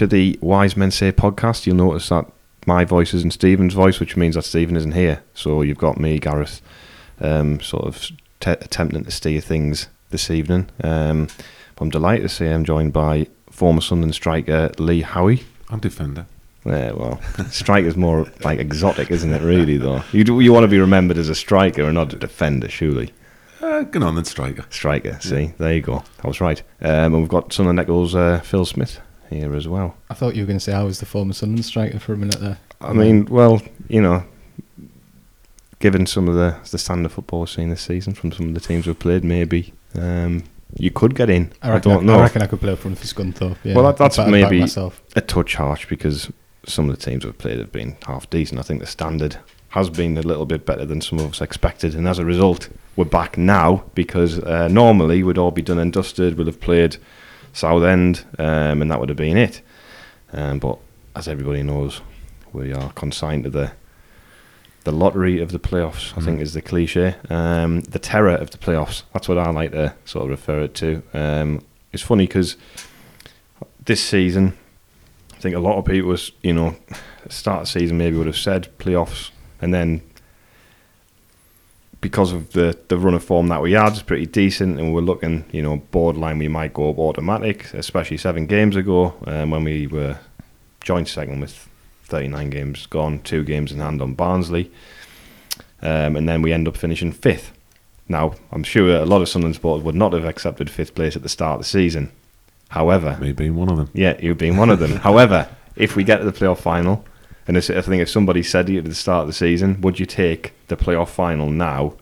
To the Wise Men Say podcast. You'll notice that my voice isn't Stephen's voice, which means that Stephen isn't here. So you've got me, Gareth, um, sort of t- attempting to steer things this evening. Um, I'm delighted to say I'm joined by former Sunderland striker Lee Howey. I'm defender. Yeah, well, striker's more like exotic, isn't it? Really, though. You do, you want to be remembered as a striker and not a defender, surely. Uh, get on then, striker. Striker. See, there you go. I was right. Um, and we've got Sunderland Echo uh, Phil Smith here as well. I thought you were going to say I was the former Sunderland striker for a minute there. I mean, well, you know, given some of the the standard football we've seen this season from some of the teams we've played, maybe um, you could get in. I, I, don't know. I reckon I could play up front for Scunthorpe. Yeah, Well, that- that's I'd back- I'd back maybe- myself. a touch harsh because some of the teams we've played have been half decent. I think the standard has been a little bit better than some of us expected, and as a result, we're back now because uh, normally we'd all be done and dusted. We'd have played Southend, um, and that would have been it. Um, but as everybody knows, we are consigned to the the lottery of the playoffs. I Mm. think is the cliche. Um, the terror of the playoffs. That's what I like to sort of refer it to. Um, it's funny because this season, I think a lot of people was, you know, start of season maybe would have said playoffs, and then because of the the run of form that we had, it's pretty decent, and we're looking, you know, borderline we might go up automatic, especially seven games ago um, when we were joint second with 39 games gone, two games in hand on Barnsley, um, and then we end up finishing fifth. Now, I'm sure a lot of Sunderland supporters would not have accepted fifth place at the start of the season. However, Me being one of them. yeah, you being one of them. However, if we get to the playoff final, and I think if somebody said to you at the start of the season, would you take the playoff final now,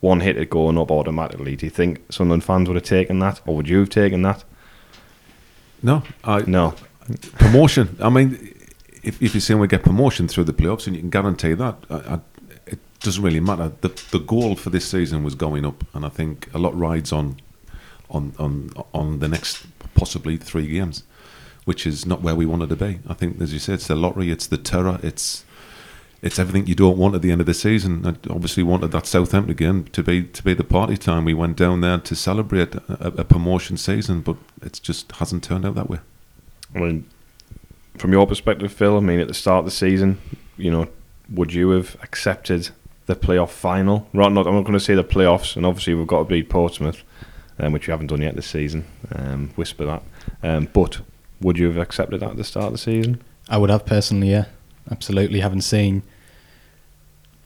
one hit it going up automatically? Do you think Sunderland fans would have taken that, or would you have taken that? No, I, No. promotion. I mean, if, if you're saying we get promotion through the playoffs and you can guarantee that, I, I, it doesn't really matter. The the goal for this season was going up, and I think a lot rides on on on on the next possibly three games, which is not where we wanted to be. I think, as you said, it's the lottery, it's the terror, it's it's everything you don't want at the end of the season. I obviously wanted that Southampton game to be to be the party time. We went down there to celebrate a, a promotion season, but it just hasn't turned out that way. I mean, from your perspective, Phil, I mean, at the start of the season, you know, would you have accepted the playoff final? Right, not, I'm not going to say the playoffs, and obviously we've got to beat Portsmouth, um, which we haven't done yet this season. Um, whisper that. Um, but would you have accepted that at the start of the season? I would have personally, yeah, absolutely. Haven't seen,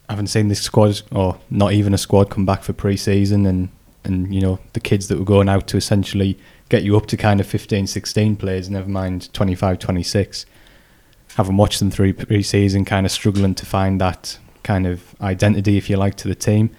haven't seen this squad or not even a squad come back for pre-season, and and you know the kids that were going out to essentially get you up to kind of 15, 16 players, never mind 25, 26. Haven't watched them through pre-season, kind of struggling to find that kind of identity, if you like, to the team.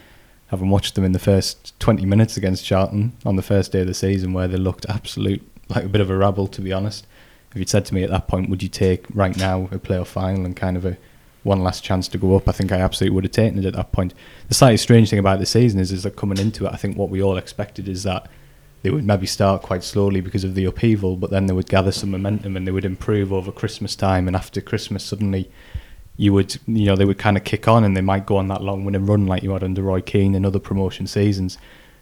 Haven't watched them in the first 20 minutes against Charlton on the first day of the season, where they looked absolute like a bit of a rabble, to be honest if you'd said to me at that point, would you take right now a playoff final and kind of a one last chance to go up? I think I absolutely would have taken it at that point. The slightly strange thing about the season is, is that coming into it, I think what we all expected is that they would maybe start quite slowly because of the upheaval, but then they would gather some momentum and they would improve over Christmas time. And after Christmas, suddenly you would, you know, they would kind of kick on and they might go on that long winning run like you had under Roy Keane and other promotion seasons.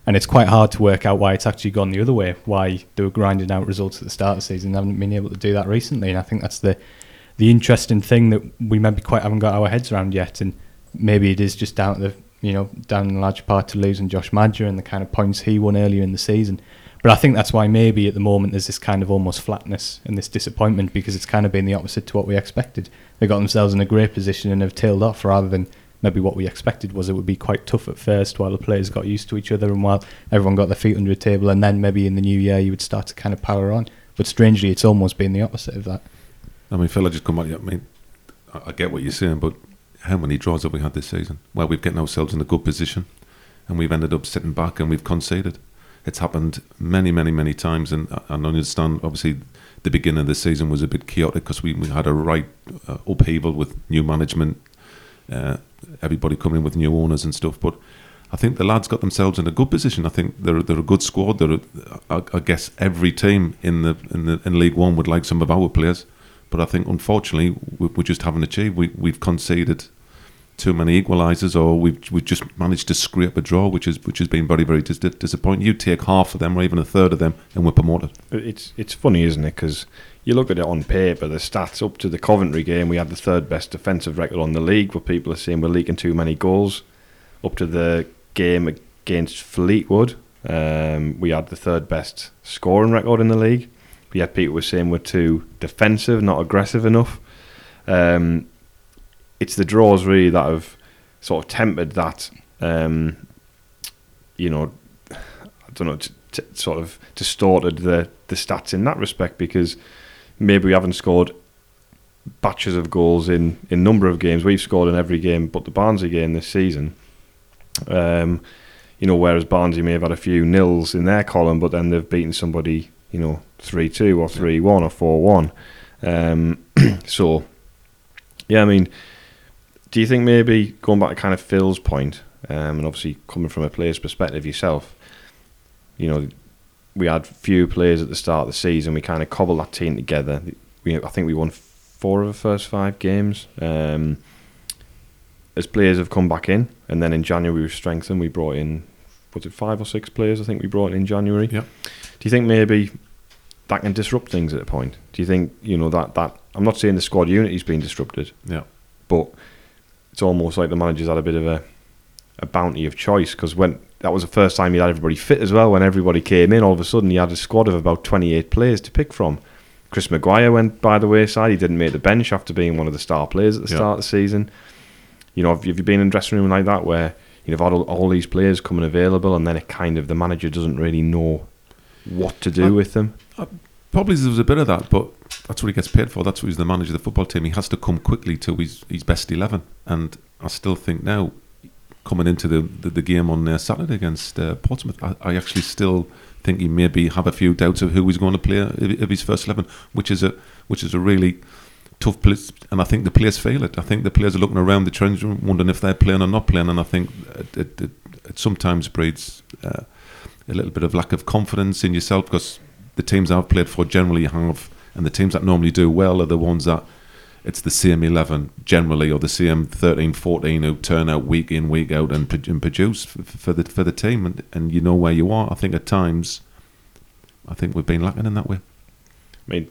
And it's quite hard to work out why it's actually gone the other way, why they were grinding out results at the start of the season and haven't been able to do that recently. And I think that's the the interesting thing that we maybe quite haven't got our heads around yet. And maybe it is just down to the, you know, down in large part to losing Josh Maja and the kind of points he won earlier in the season. But I think that's why maybe at the moment there's this kind of almost flatness and this disappointment because it's kind of been the opposite to what we expected. They got themselves in a great position and have tailed off rather than maybe what we expected was it would be quite tough at first while the players got used to each other and while everyone got their feet under a table and then maybe in the new year you would start to kind of power on. But strangely, it's almost been the opposite of that. I mean, Phil, I just come back. I mean, I get what you're saying, but how many draws have we had this season? Well, we've gotten ourselves in a good position, and we've ended up sitting back and we've conceded. It's happened many, many, many times, and I understand. Obviously, the beginning of the season was a bit chaotic because we, we had a right uh, upheaval with new management, uh, everybody coming in with new owners and stuff. But I think the lads got themselves in a good position. I think they're they're a good squad. They're I guess every team in the in the in League One would like some of our players, but I think unfortunately we, we just haven't achieved. We we've conceded too many equalisers, or we've we've just managed to scrape a draw, which is which has been very very dis- disappointing. You take half of them, or even a third of them, and we're promoted. It's it's funny, isn't it? Because you look at it on paper, the stats up to the Coventry game, we had the third best defensive record on the league, where people are saying we're leaking too many goals. Up to the game against Fleetwood, um, we had the third best scoring record in the league. But yet people were saying we're too defensive, not aggressive enough. Um, it's the draws really that have sort of tempered that. Um, you know, I don't know, t- t- sort of distorted the the stats in that respect because maybe we haven't scored batches of goals in in number of games. We've scored in every game but the Barnsley game this season. Um, you know, whereas Barnsley may have had a few nils in their column, but then they've beaten somebody, you know, three two or three one or four one. Um, so, yeah, I mean, do you think maybe going back to kind of Phil's point, um, and obviously coming from a player's perspective yourself, you know, we had few players at the start of the season. We kind of cobbled that team together. We, I think we won four of the first five games. Um, as players have come back in, and then in January we strengthened. We brought in, was it five or six players? I think we brought in in January. Yeah. Do you think maybe that can disrupt things at a point? Do you think you know that that I'm not saying the squad unity's been disrupted, Yeah. but it's almost like the manager's had a bit of a a bounty of choice because when that was the first time he had everybody fit as well. When everybody came in, all of a sudden he had a squad of about 28 players to pick from. Chris Maguire went by the wayside. He didn't make the bench after being one of the star players at the Yeah. start of the season. You know, have you have you been in a dressing room like that where you've had all, all these players coming available and then it kind of the manager doesn't really know what to do Uh, with them? Probably there was a bit of that, but that's what he gets paid for. That's what he's the manager of the football team. He has to come quickly to his, his best 11. And I still think now, coming into the, the, the game on uh, Saturday against uh, Portsmouth, I, I actually still think he maybe have a few doubts of who he's going to play of his first 11, which is a which is a really tough place. And I think the players feel it. I think the players are looking around the trends, wondering if they're playing or not playing. And I think it, it, it, it sometimes breeds uh, a little bit of lack of confidence in yourself because the teams I've played for generally have, and the teams that normally do well are the ones that it's the CM11 generally, or the CM13, 14 who turn out week in, week out and, and produce for, for the for the team, and, and you know where you are. I think at times, I think we've been lacking in that way. I mean,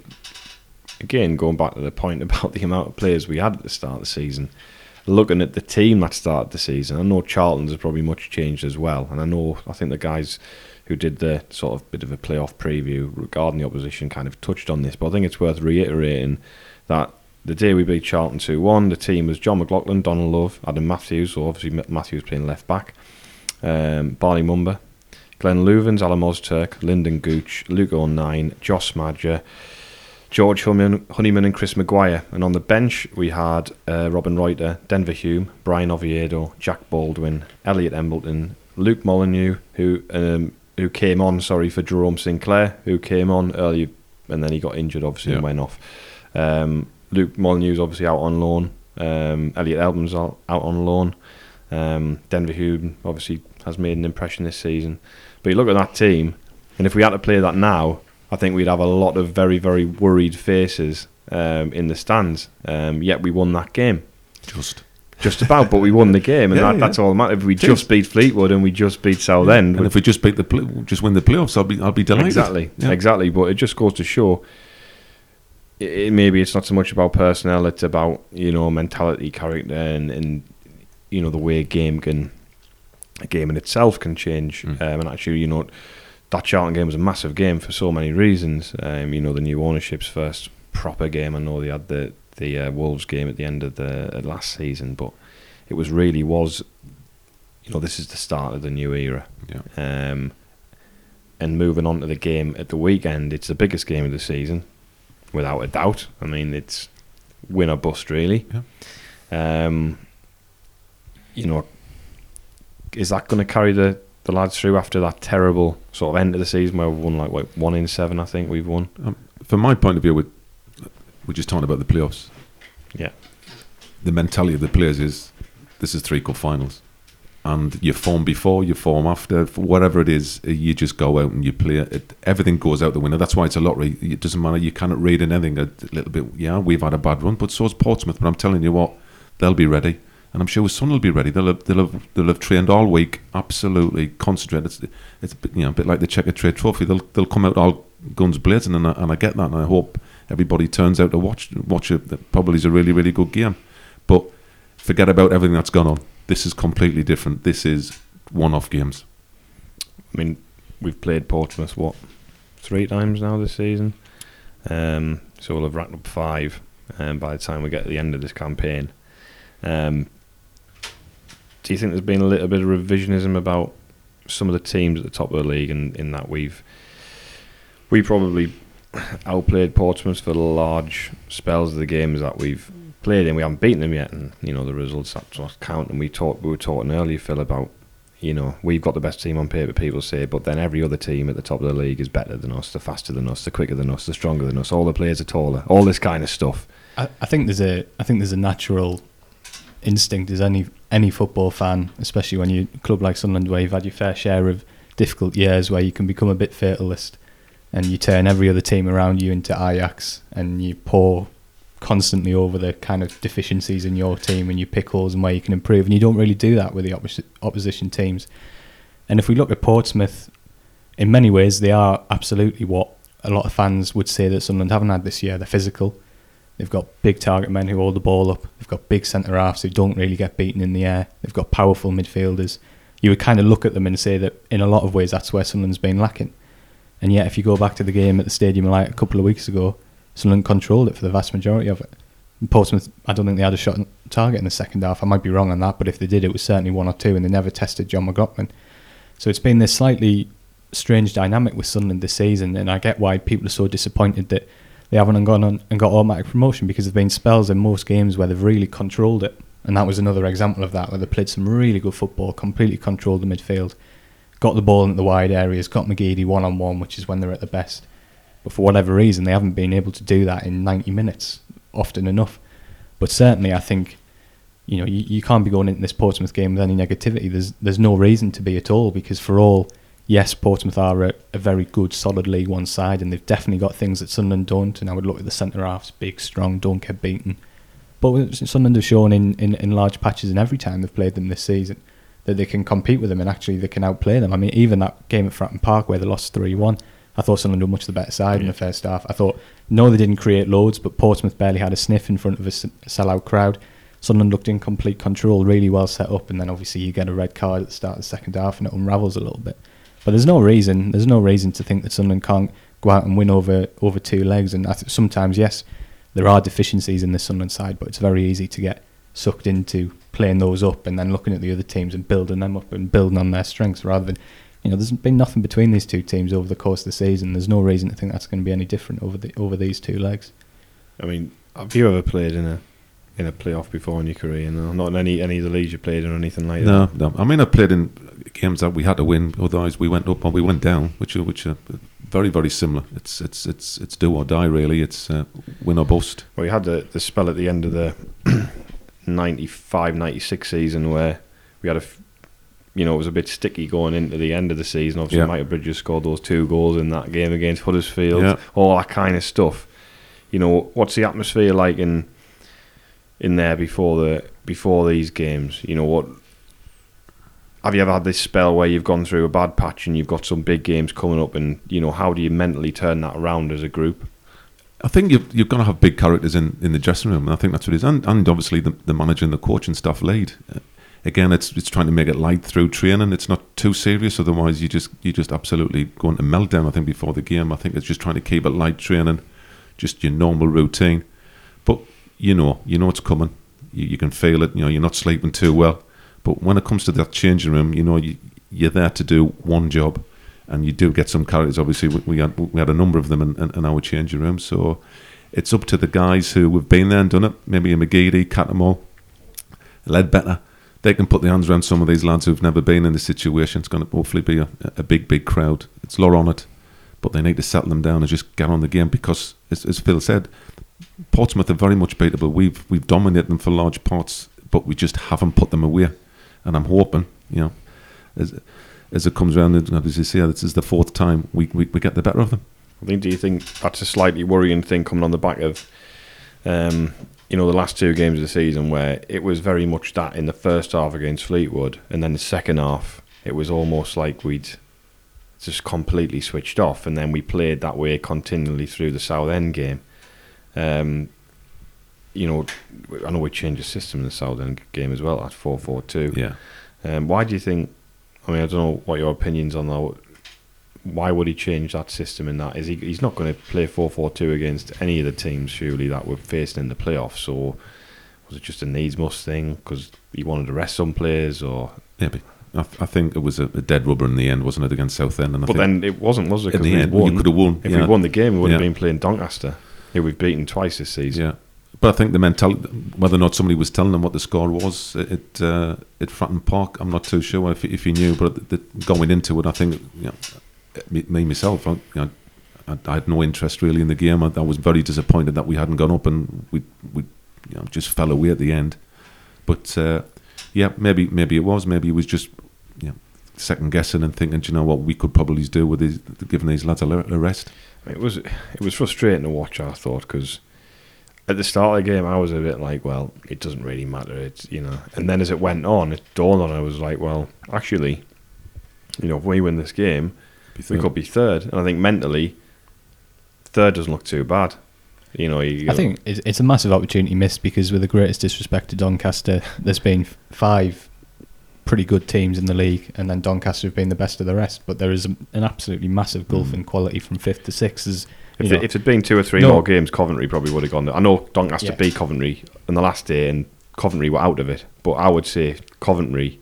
again, going back to the point about the amount of players we had at the start of the season, looking at the team that started the season, I know Charlton's has probably much changed as well. And I know, I think the guys who did the sort of bit of a playoff preview regarding the opposition kind of touched on this, but I think it's worth reiterating that the day we beat Charlton 2 1, the team was Jon McLaughlin, Donald Love, Adam Matthews, so obviously Matthews playing left back, um, Bali Mumba, Glenn Loovens, Alim Öztürk, Lynden Gooch, Luke O'Nien, Josh Maja, George Honeyman, and Chris Maguire. And on the bench, we had uh, Robbin Ruiter, Denver Hume, Bryan Oviedo, Jack Baldwin, Elliot Embleton, Luke Molyneux, who um, who came on, sorry, for Jerome Sinclair, who came on early and then he got injured, obviously, and went off. Um, Luke Molyneux's obviously out on loan. Um, Elliot Embleton's out, out on loan. Um, Denver Hume obviously has made an impression this season. But you look at that team, and if we had to play that now, I think we'd have a lot of very, very worried faces um, in the stands. Um, yet we won that game. Just Just about, but we won the game, and Yeah, that, yeah. that's all that matters. If we It just beat Fleetwood and we just beat Southend, and if we just beat the just win the playoffs, I'll be I'll be delighted. Exactly, Yeah. exactly. But it just goes to show. It, maybe it's not so much about personnel; it's about you know mentality, character, and, and you know the way a game can, a game in itself can change. Mm. Um, and actually, you know, that Charlton game was a massive game for so many reasons. Um, you know, the new ownership's first proper game. I know they had the the uh, Wolves game at the end of the uh, last season, but it was really was. You know, this is the start of the new era. Yeah. Um, and moving on to the game at the weekend, it's the biggest game of the season, without a doubt. I mean, it's win or bust, really. Um, you know, is that going to carry the, the lads through after that terrible sort of end of the season where we've won like what, one in seven? I think we've won. From my point of view, we're, we're just talking about the playoffs. Yeah. The mentality of the players is this is three cup finals. And you form before, you form after, whatever it is, uh, you just go out and you play. It, everything goes out the window. That's why it's a lottery. It doesn't matter. You cannot read in anything a little bit. Yeah, we've had a bad run, but so so's Portsmouth. But I'm telling you what, they'll be ready. and I'm sure son will be ready. They'll have, they'll have, they'll have trained all week, absolutely concentrated. It's, it's a bit, you know a bit like the Checkatrade Trophy. They'll they'll come out all guns blazing, and I, and I get that, and I hope everybody turns out to watch watch it. Probably is a really really good game, but forget about everything that's gone on. This is completely different. This is one-off games. I mean, we've played Portsmouth what three times now this season, um, so we'll have racked up five. Um, by the time we get to the end of this campaign, um, do you think there's been a little bit of revisionism about some of the teams at the top of the league, and in that we've we probably outplayed Portsmouth for large spells of the games that we've played in. We haven't beaten them yet, and you know the results that's what count. And we talked, we were talking earlier, Phil, about you know we've got the best team on paper. People say, but then every other team at the top of the league is better than us, they're faster than us, they're quicker than us, they're stronger than us. All the players are taller. All this kind of stuff. I, I think there's a I think there's a natural instinct as any any football fan, especially when you club like Sunderland where you've had your fair share of difficult years where you can become a bit fatalist and you turn every other team around you into Ajax and you pour constantly over the kind of deficiencies in your team and your pickles and where you can improve and you don't really do that with the opposi- opposition teams. And if we look at Portsmouth, in many ways they are absolutely what a lot of fans would say that Sunderland haven't had this year. They're physical. They've got big target men who hold the ball up. They've got big centre halves who don't really get beaten in the air. They've got powerful midfielders. You would kind of look at them and say that in a lot of ways that's where Sunderland's been lacking. And yet, if you go back to the game at the Stadium like a couple of weeks ago, Sunderland controlled it for the vast majority of it. Portsmouth, I don't think they had a shot target in the second half. I might be wrong on that, but if they did, it was certainly one or two, and they never tested Jon McLaughlin. So it's been this slightly strange dynamic with Sunderland this season, and I get why people are so disappointed that they haven't gone on and got automatic promotion because there've been spells in most games where they've really controlled it, and that was another example of that where they played some really good football, completely controlled the midfield, got the ball into the wide areas, got McGeady one on one, which is when they're at the best. But for whatever reason, they haven't been able to do that in 90 minutes often enough. But certainly, I think you know you, you can't be going into this Portsmouth game with any negativity. There's there's no reason to be at all because for all yes, Portsmouth are a, a very good, solid League One side, and they've definitely got things that Sunderland don't. And I would look at the centre halves, big, strong, don't get beaten. But Sunderland have shown in, in, in large patches in every time they've played them this season that they can compete with them and actually they can outplay them. I mean, even that game at Fratton Park where they lost 3 1, I thought Sunderland were much the better side in the first half. I thought, no, they didn't create loads, but Portsmouth barely had a sniff in front of a sellout crowd. Sunderland looked in complete control, really well set up, and then obviously you get a red card at the start of the second half and it unravels a little bit. But there's no reason, there's no reason to think that Sunderland can't go out and win over over two legs. And I th- sometimes, yes, there are deficiencies in the Sunderland side, but it's very easy to get sucked into playing those up and then looking at the other teams and building them up and building on their strengths rather than you know there's been nothing between these two teams over the course of the season there's no reason to think that's going to be any different over the over these two legs I mean, have you ever played in a in a playoff before in your career? No, not in any any of the leagues you played in or anything like No, that. no. I mean, I played in games that we had to win, otherwise we went up or we went down, which are which are very very similar. It's it's it's it's do or die really. It's uh, win or bust. Well, you had the, the spell at the end of the 95 96 season where we had a, f- you know, it was a bit sticky going into the end of the season. Obviously, Yeah. Michael Bridges scored those two goals in that game against Huddersfield, Yeah. all that kind of stuff. You know, what's the atmosphere like in in there before the before these games? You know, what have you ever had this spell where you've gone through a bad patch and you've got some big games coming up, and you know, how do you mentally turn that around as a group? I think you've you've got to have big characters in, in the dressing room, and I think that's what it is. And, and obviously the, the manager and the coach and staff lead. Again, it's it's trying to make it light through training. It's not too serious, otherwise you just you just absolutely go into meltdown. I think before the game, I think it's just trying to keep it light training, just your normal routine. But you know, you know it's coming. You, you can feel it. You know, you're not sleeping too well. But when it comes to that changing room, you know, you, you're there to do one job, and you do get some characters. Obviously, we, we had we had a number of them in, in, in our changing room. So it's up to the guys who have been there and done it. Maybe a McGeady, Cattermole, Ledbetter. They can put their hands around some of these lads who've never been in this situation. It's going to hopefully be a, a big, big crowd. It's law on it, but they need to settle them down and just get on the game because, as, as Phil said, Portsmouth are very much beatable. We've we've dominated them for large parts, but we just haven't put them away. And I'm hoping, you know, as as it comes around, as you say, this is the fourth time we, we, we get the better of them. I think. Do you think that's a slightly worrying thing coming on the back of um, you know, the last two games of the season where it was very much that in the first half against Fleetwood, and then the second half, it was almost like we'd just completely switched off, and then we played that way continually through the Southend game. Um, you know, I know we changed the system in the Southend game as well at four four two. Yeah. Um, why do you think? I mean, I don't know what your opinions on that. Why would he change that system in that? Is he? He's not going to play four four two against any of the teams surely that we're facing in the playoffs. Or was it just a needs must thing because he wanted to rest some players? Or Yeah, but I, th- I think it was a, a dead rubber in the end, wasn't it, against Southend? And I but then it wasn't, was it? in the end, won. you could have won. If yeah. we'd won the game, we would have Yeah. been playing Doncaster, who we've beaten twice this season. Yeah, but I think the mentality, whether or not somebody was telling them what the score was at uh, at Fratton Park, I'm not too sure if if he knew. But the, going into it, I think you know, me, myself, I, you know, I, I had no interest really in the game. I, I was very disappointed that we hadn't gone up and we we you know, just fell away at the end. But uh, yeah, maybe maybe it was. Maybe it was just you know, second guessing and thinking, "Do you know what, we could probably do with these, giving these lads a, a rest. It was it was frustrating to watch. I thought because at the start of the game, I was a bit like, well, it doesn't really matter. It's you know, and then as it went on, it dawned on. I was like, well, actually, you know, if we win this game, we could be third. And I think mentally, third doesn't look too bad. You know, you I think it's, it's a massive opportunity missed because, with the greatest disrespect to Doncaster, there's been five pretty good teams in the league, and then Doncaster have been the best of the rest. But there is a, an absolutely massive gulf Mm. in quality from fifth to sixth. As if, it, it'd been two or three No. more games, Coventry probably would have gone. there. I know Doncaster Yeah. beat Coventry in the last day, and Coventry were out of it. But I would say Coventry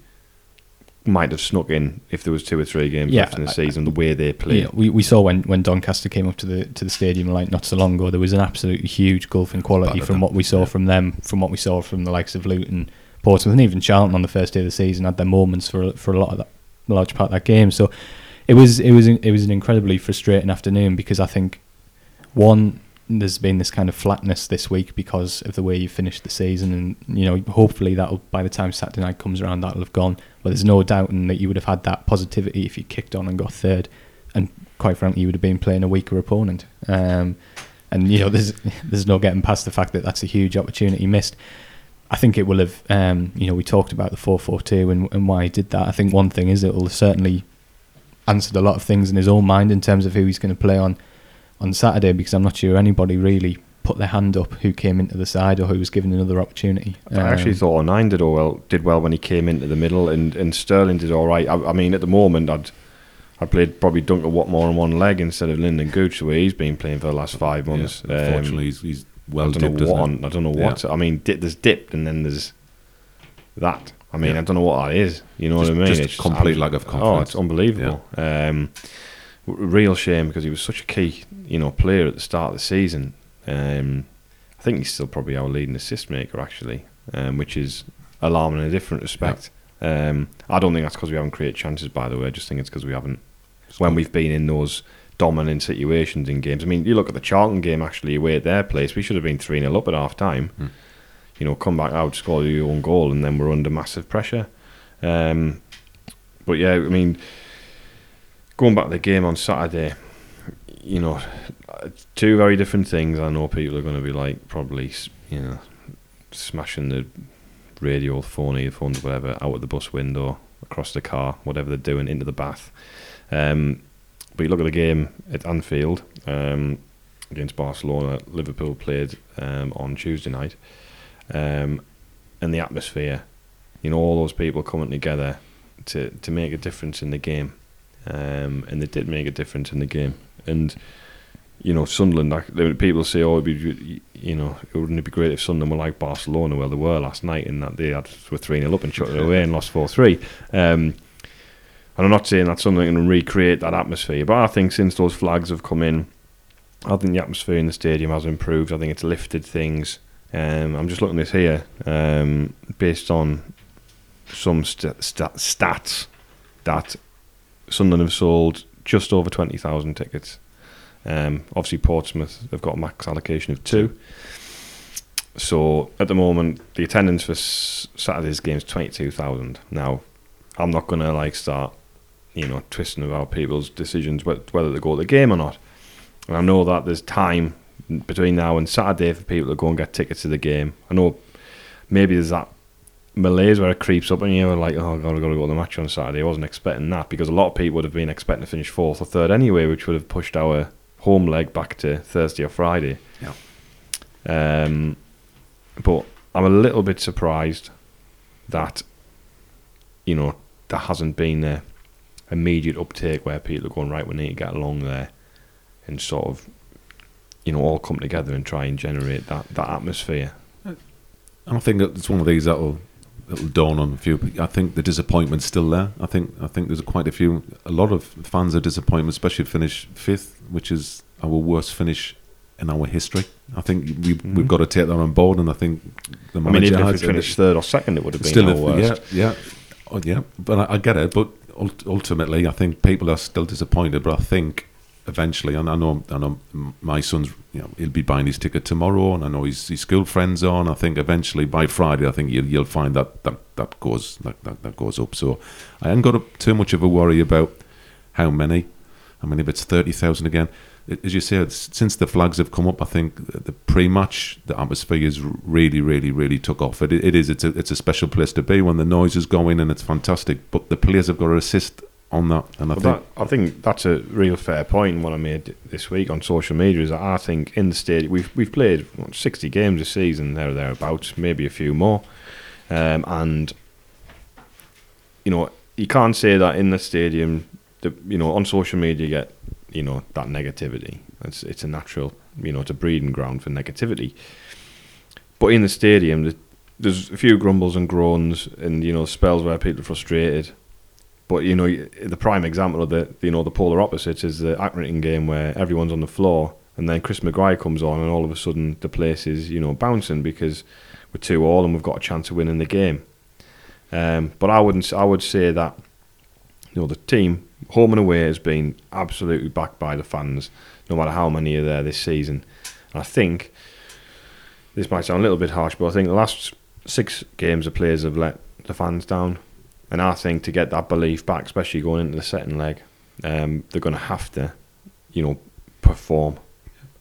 might have snuck in if there was two or three games Yeah, left in the season. The way they played, Yeah, we, we saw when, when Doncaster came up to the to the stadium like not so long ago, there was an absolutely huge gulf in quality Battered from what we saw yeah. from them, from what we saw from the likes of Luton, Portsmouth, and even Charlton on the first day of the season had their moments for for a lot of that large part of that game. So it was it was it was an incredibly frustrating afternoon because I think one there's been this kind of flatness this week because of the way you finished the season, and you know hopefully that'll by the time Saturday night comes around that'll have gone. But there's no doubting that you would have had that positivity if you kicked on and got third, and quite frankly you would have been playing a weaker opponent. Um, and you know there's there's no getting past the fact that that's a huge opportunity missed. I think it will have. Um, you know, we talked about the four four two and and why he did that. I think one thing is it will certainly answered a lot of things in his own mind in terms of who he's going to play on on Saturday because I'm not sure anybody really put their hand up who came into the side or who was given another opportunity. I actually Um, thought O'Nien did all well, did well when he came into the middle, and, and Sterling did all right. I, I mean, at the moment, I'd I played probably Duncan Watmore on one leg instead of Lynden Gooch, the way he's been playing for the last five months. Yeah, Um, unfortunately, he's, he's well I don't dipped, know what. On, I don't know what. I mean, di- there's dipped, and then there's that. I mean, Yeah. I don't know what that is. You know Just- what I mean? just complete I'm- lack of confidence. Oh, it's unbelievable. Um, w- real shame because he was such a key, you know, player at the start of the season. Um, I think he's still probably our leading assist maker, actually, um, which is alarming in a different respect. Um, I don't think that's because we haven't created chances. By the way, I just think it's because we haven't when we've been in those dominant situations in games. I mean, you look at the Charlton game actually away at their place. We should have been three 0 up at half time. Hmm. You know, come back out, score your own goal, and then we're under massive pressure. Um, but yeah, I mean, going back to the game on Saturday, you know, two very different things. I know people are going to be like probably, you know, smashing the radio, phone, earphones, whatever, out of the bus window, across the car, whatever they're doing, into the bath. Um, but you look at the game at Anfield um, against Barcelona. Liverpool played um, on Tuesday night, um, and the atmosphere. You know, all those people coming together to to make a difference in the game, um, and they did make a difference in the game. And you know, Sunderland. Like, people say, "Oh, be, you know, it wouldn't it be great if Sunderland were like Barcelona? Well, they were last night, in that they had were three 0 up and shut it away and lost four three. Um, and I'm not saying that Sunderland can recreate that atmosphere, but I think since those flags have come in, I think the atmosphere in the stadium has improved. I think it's lifted things. Um, I'm just looking at this here, um, based on some st- st- stats that Sunderland have sold just over 20,000 tickets. Um, obviously, Portsmouth have got a max allocation of two. So at the moment, the attendance for Saturday's game is 22,000. Now, I'm not going to like start, you know, twisting about people's decisions wh- whether they go to the game or not. And I know that there's time between now and Saturday for people to go and get tickets to the game. I know maybe there's that malaise where it creeps up and you're like, oh, God, I've got to go to the match on Saturday. I wasn't expecting that because a lot of people would have been expecting to finish fourth or third anyway, which would have pushed our home leg back to Thursday or Friday. Yeah. Um, but I'm a little bit surprised that, you know, there hasn't been a immediate uptake where people are going, right, we need to get along there and sort of, you know, all come together and try and generate that, that atmosphere. And I think that it's one of these that'll that'll dawn on a few. I think the disappointment's still there. I think I think there's quite a few. A lot of fans are disappointed, especially finish fifth, which is our worst finish in our history. I think we Mhm. we've got to take that on board, and I think the I mean, manager even if we finished third or second, it would have been still, our worst. yeah, yeah, oh, yeah. But I, I get it. But ultimately, I think people are still disappointed. But I think eventually, and I know, I know, my son's, you know, he'll be buying his ticket tomorrow, and I know his, his school friends are. And I think eventually by Friday, I think you'll, you'll find that that that goes that, that that goes up. So I haven't got a, too much of a worry about how many. I mean, if it's thirty thousand again, as you said, since the flags have come up, I think the pre-match, the atmosphere is really, really, really took off. It, it is. It's a, it's a special place to be when the noise is going and it's fantastic. But the players have got to assist on that, and I Well, think that, I think that's a real fair point. What I made this week on social media is that I think in the stadium we've we've played what, sixty games this season, there or thereabouts, maybe a few more, um, and you know you can't say that in the stadium. The, you know on social media you get you know that negativity. It's it's a natural you know it's a breeding ground for negativity. But in the stadium, there's- there's a few grumbles and groans, and you know spells where people are frustrated. But you know, the prime example of the you know the polar opposite is the Accrington game where everyone's on the floor, and then Chris Maguire comes on, and all of a sudden the place is you know bouncing because we're two all and we've got a chance of winning the game. Um, but I wouldn't. I would say that you know the team home and away has been absolutely backed by the fans, no matter how many are there this season. And I think this might sound a little bit harsh, but I think the last six games the players have let the fans down. And I think to get that belief back, especially going into the second leg, um, they're going to have to, you know, perform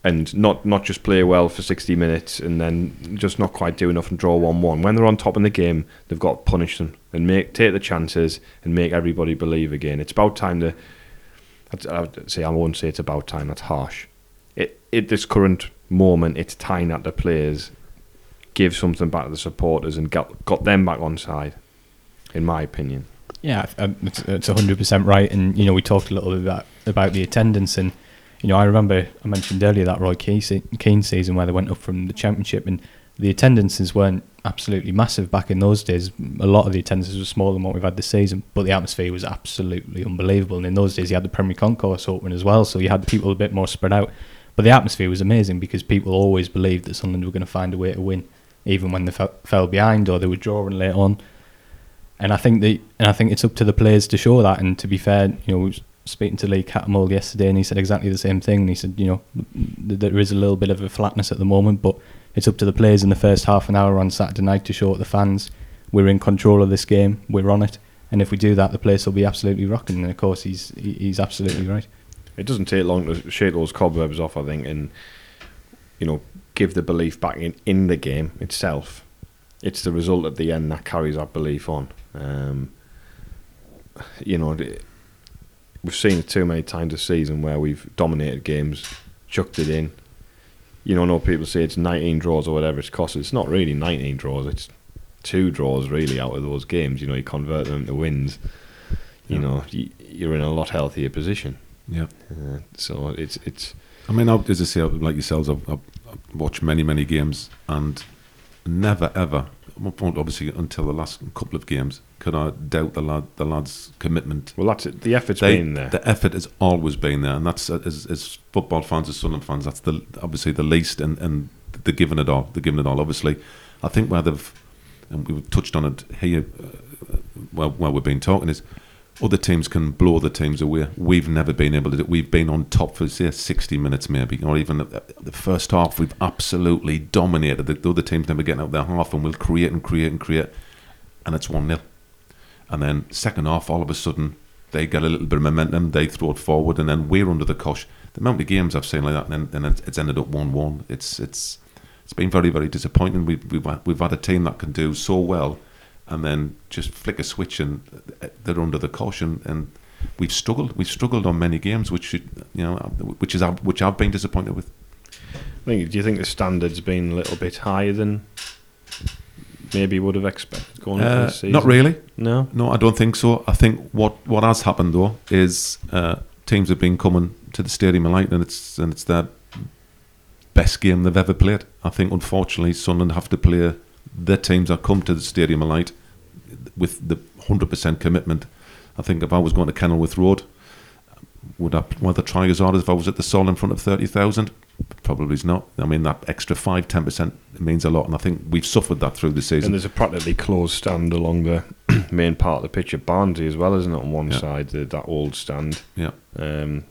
and not not just play well for 60 minutes and then just not quite do enough and draw 1-1. When they're on top in the game, they've got to punish them and make take the chances and make everybody believe again. It's about time to. I'd, I'd say I won't say it's about time. That's harsh. It at this current moment, it's time that the players give something back to the supporters and got got them back on side. In my opinion. Yeah, um, it's it's hundred percent right. And you know, we talked a little bit about about the attendance, and you know, I remember I mentioned earlier that Roy Keane, se- season where they went up from the championship, and the attendances weren't absolutely massive back in those days. A lot of the attendances were smaller than what we've had this season, but the atmosphere was absolutely unbelievable. And in those days, you had the Premier Concourse open as well, so you had the people a bit more spread out. But the atmosphere was amazing because people always believed that Sunderland were going to find a way to win, even when they fell behind or they were drawing late on. And I think the and I think it's up to the players to show that. And to be fair, you know, speaking to Lee Cattermole yesterday, and he said exactly the same thing. And he said, you know, th- there is a little bit of a flatness at the moment, but it's up to the players in the first half an hour on Saturday night to show the fans we're in control of this game, we're on it. And if we do that, the place will be absolutely rocking. And of course, he's he's absolutely right. It doesn't take long to shake those cobwebs off, I think, and you know, give the belief back in, in the game itself. It's the result at the end that carries that belief on. Um, you know, we've seen it too many times this season where we've dominated games, chucked it in. You know, I know people say it's 19 draws or whatever it's cost. It's not really 19 draws. It's two draws really out of those games. You know, you convert them to wins. You Yeah. know, you, you're in a lot healthier position. yeah. Uh, so it's it's I mean, I've, as I say, like yourselves, I've, I've watched many, many games and never, ever, well, obviously until the last couple of games, could I doubt the lad, the lads' commitment. well that's it. The effort's They- been there. The effort has always been there, and that's as, as football fans, as Sunderland fans, that's the obviously the least, and, and they're giving it all. They're giving it all. Obviously, I think where they've, and we've touched on it here, uh, while, while we've been talking, is other teams can blow the teams away. We've never been able to do it. We've been on top for, say, 60 minutes maybe, or even the, first half, we've absolutely dominated. The, the other teams never getting out their half, and we'll create and create and create, and it's 1 0. And then second half, all of a sudden, they get a little bit of momentum, they throw it forward, and then we're under the cosh. The amount of games I've seen like that, and then it's ended up one-one. It's it's it's been very very disappointing. We, we've we've had a team that can do so well, and then just flick a switch and they're under the cosh, and, we've struggled. We've struggled on many games, which should, you know, which is which I've been disappointed with. I think, do you think the standard's been a little bit higher than maybe would have expected going into Uh, the season? not really. No. No, I don't think so. I think what, what has happened though is uh, teams have been coming to the Stadium of Light, and it's and it's their best game they've ever played. I think unfortunately Sunderland have to play the teams that come to the Stadium of Light with the hundred percent commitment. I think if I was going to Kenilworth Road, would I want to try as hard as if I was at the Sol in front of thirty thousand? Probably not. I mean that extra five ten percent means a lot, and I think we've suffered that through the season. And there's a practically closed stand along the main part of the pitch at Barnsley as well, isn't it? On one Yeah. side, the, that old stand. Yeah. Um,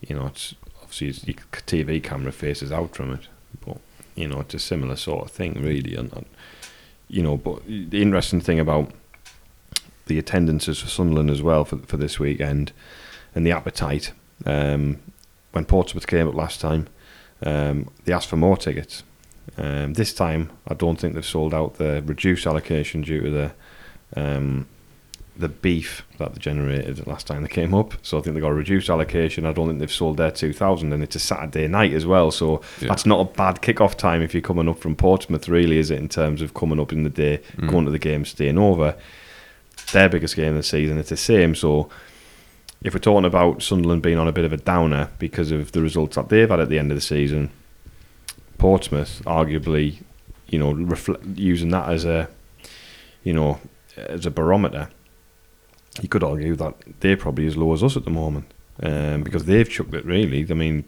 you know, it's obviously it's, your TV camera faces out from it, but you know, it's a similar sort of thing, really. And, and you know, but the interesting thing about the attendances for Sunderland as well for for this weekend and the appetite. Um, when Portsmouth came up last time, um, they asked for more tickets. Um, this time, I don't think they've sold out the reduced allocation due to the um, the beef that they generated last time they came up. So I think they got a reduced allocation. I don't think they've sold their 2,000, and it's a Saturday night as well. So Yeah. that's not a bad kick-off time if you're coming up from Portsmouth, really, is it? In terms of coming up in the day, Mm. going to the game, staying over. Their biggest game of the season. It's the same. So if we're talking about Sunderland being on a bit of a downer because of the results that they've had at the end of the season, Portsmouth arguably, you know, refle- using that as a, you know, as a barometer, you could argue that they're probably as low as us at the moment um, because they've chucked it. Really, I mean,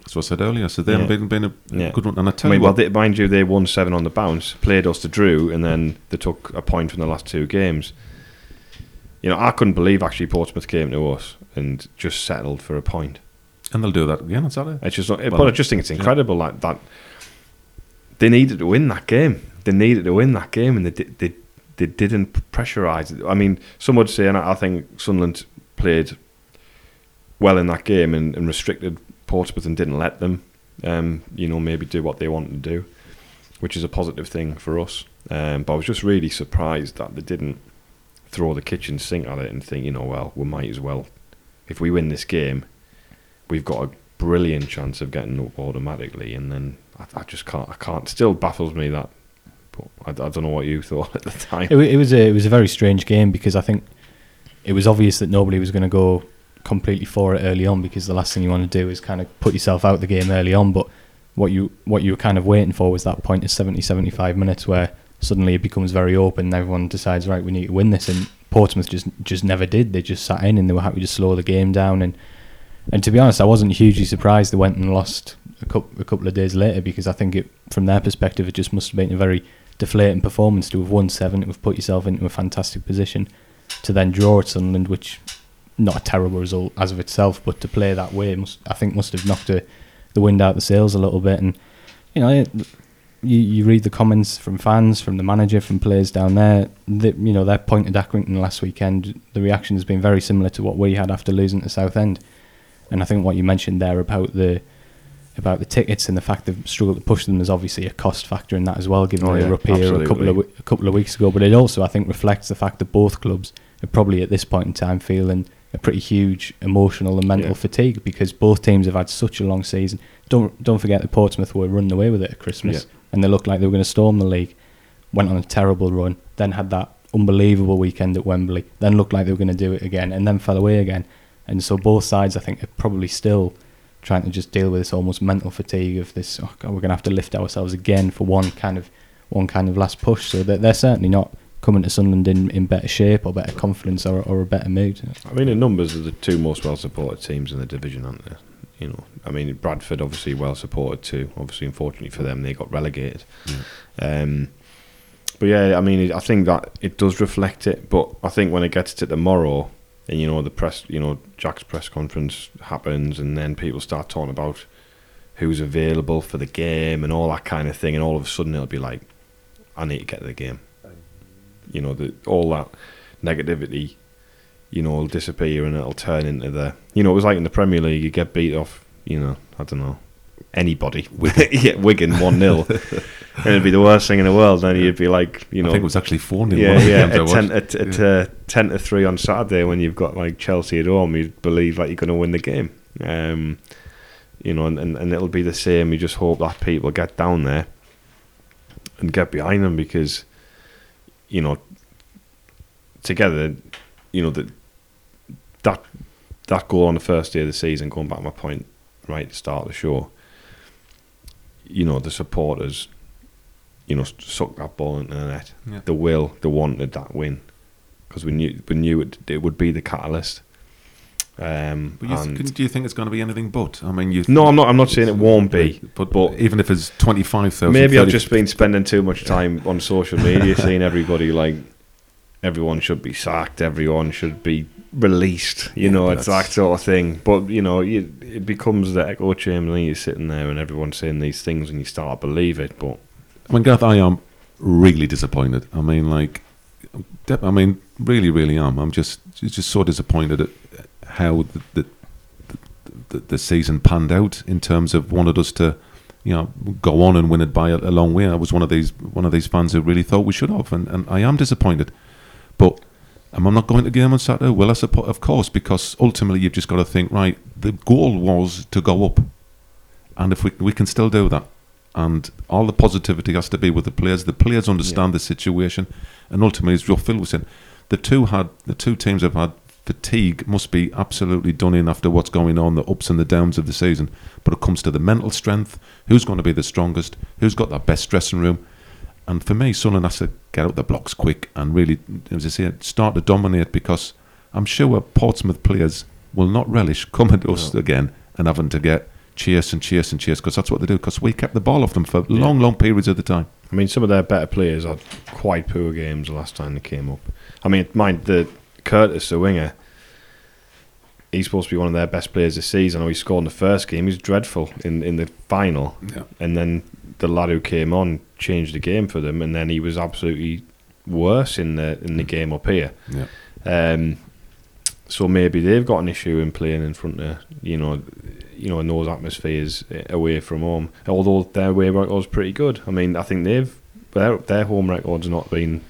That's what I said earlier. So they've Yeah. been, been a Yeah. good one. And I I tell mean, you well, they, mind you, they won seven on the bounce, played us to Drew, and then they took a point from the last two games. You know, I couldn't believe actually Portsmouth came to us and just settled for a point. and they'll do that again on Saturday. It's just, not, Well, but I just think it's yeah. incredible like that. They needed to win that game. They needed to win that game, and they di- they they didn't pressurise. I mean, some would say, and I I think Sunderland played well in that game and, and restricted Portsmouth and didn't let them, um, you know, maybe do what they wanted to do, which is a positive thing for us. Um, but I was just really surprised that they didn't throw the kitchen sink at it and think, you know, well, we might as well. If we win this game, we've got a brilliant chance of getting up automatically, and then I, I just can't. I can't. Still baffles me that. But I, I don't know what you thought at the time. It, it was a it was a very strange game because I think it was obvious that nobody was going to go completely for it early on because the last thing you want to do is kind of put yourself out the game early on. But what you what you were kind of waiting for was that point of 70, 75 minutes where suddenly it becomes very open and everyone decides right we need to win this and Portsmouth just just never did. They just sat in and they were happy to slow the game down and and to be honest, I wasn't hugely surprised they went and lost a couple, a couple of days later because I think it, from their perspective, it just must have been a very deflating performance to have won seven, to have put yourself into a fantastic position, to then draw at Sunderland, which not a terrible result as of itself, but to play that way, must, I think must have knocked the, the wind out the sails a little bit. And you know, it, you you read the comments from fans, from the manager, from players down there. That you know, their point at Accrington last weekend, the reaction has been very similar to what we had after losing to Southend. And I think what you mentioned there about the about the tickets and the fact they've struggled to push them is obviously a cost factor in that as well, given Oh, they yeah, were up here a couple of a couple of weeks ago. But it also, I think, reflects the fact that both clubs are probably at this point in time feeling a pretty huge emotional and mental Yeah. fatigue because both teams have had such a long season. Don't don't forget that Portsmouth were running away with it at Christmas, and they looked like they were going to storm the league. Went on a terrible run, then had that unbelievable weekend at Wembley, then looked like they were going to do it again, and then fell away again. And so both sides, I think, are probably still trying to just deal with this almost mental fatigue of this. Oh God, we're going to have to lift ourselves again for one kind of one kind of last push. So they're, they're certainly not coming to Sunderland in, in better shape or better confidence or, or a better mood. I mean, in numbers, are the two most well supported teams in the division, aren't they? You know, I mean, Bradford obviously well supported too. Obviously, unfortunately for them, they got relegated. Um, but yeah, I mean, I think that it does reflect it. But I think when it gets to tomorrow, and you know, the press, you know, Jack's press conference happens, and then people start talking about who's available for the game and all that kind of thing, and all of a sudden it'll be like, I need to get to the game. You know, the, all that negativity you know, will disappear and it'll turn into the, you know, it was like in the Premier League, you get beat off, you know, I don't know, anybody, yeah, Wigan one 0 and it'd be the worst thing in the world. Then you'd be like, you know, I think it was actually four 0 yeah, yeah, at ten, at, at, uh, ten to three on Saturday when you've got like Chelsea at home, you believe like you're going to win the game. Um, you know, and, and, and it'll be the same. You just hope that people get down there and get behind them because, you know, together, you know that that that goal on the first day of the season, going back to my point right at the start of the show, you know, the supporters, you know, sucked that ball into the net. Yeah. The will, they wanted that win because we knew we knew it, it would be the catalyst. Um, But you th- do you think it's going to be anything but? I mean, you. no, I'm not. I'm not saying it won't be. But, but- even if it's twenty five thousand, Maybe I've just been spending too much time on social media, seeing everybody like everyone should be sacked, everyone should be released. You Yeah, know, it's that sort of thing. But you know, you, it becomes the echo chamber. And you're sitting there, and everyone's saying these things, and you start to believe it. But I mean, Gareth, I am really disappointed. I mean, like, I mean, really, really am. I'm just just so disappointed at how the the, the, the season panned out in terms of wanted us to, you know, go on and win it by a, a long way. I was one of these one of these fans who really thought we should have, and, and I am disappointed. But am I not going to the game on Saturday? Well, I suppose, of course, because ultimately you've just got to think, right, the goal was to go up. And if we, we can still do that, and all the positivity has to be with the players. The players understand the situation, and ultimately, as Phil was saying, the two had the two teams have had fatigue. Must be absolutely done in after what's going on, the ups and the downs of the season. But it comes to the mental strength. Who's going to be the strongest? Who's got that best dressing room? And for me, Sunderland has to get out the blocks quick and really, as I say, start to dominate because I'm sure Portsmouth players will not relish coming to us No. again and having to get chase and chase and chase because that's what they do because we kept the ball off them for long, long periods of the time. I mean, some of their better players had quite poor games the last time they came up. I mean, mind the Curtis, the winger. He's supposed to be one of their best players this season. Oh, he scored in the first game. He was dreadful in, in the final. Yeah. and then the lad who came on changed the game for them, and then he was absolutely worse in the in the game up here. Yeah. Um, so maybe they've got an issue in playing in front of you know, you know, in those atmospheres away from home. Although their away record's pretty good. I mean, I think they've their their home record's not been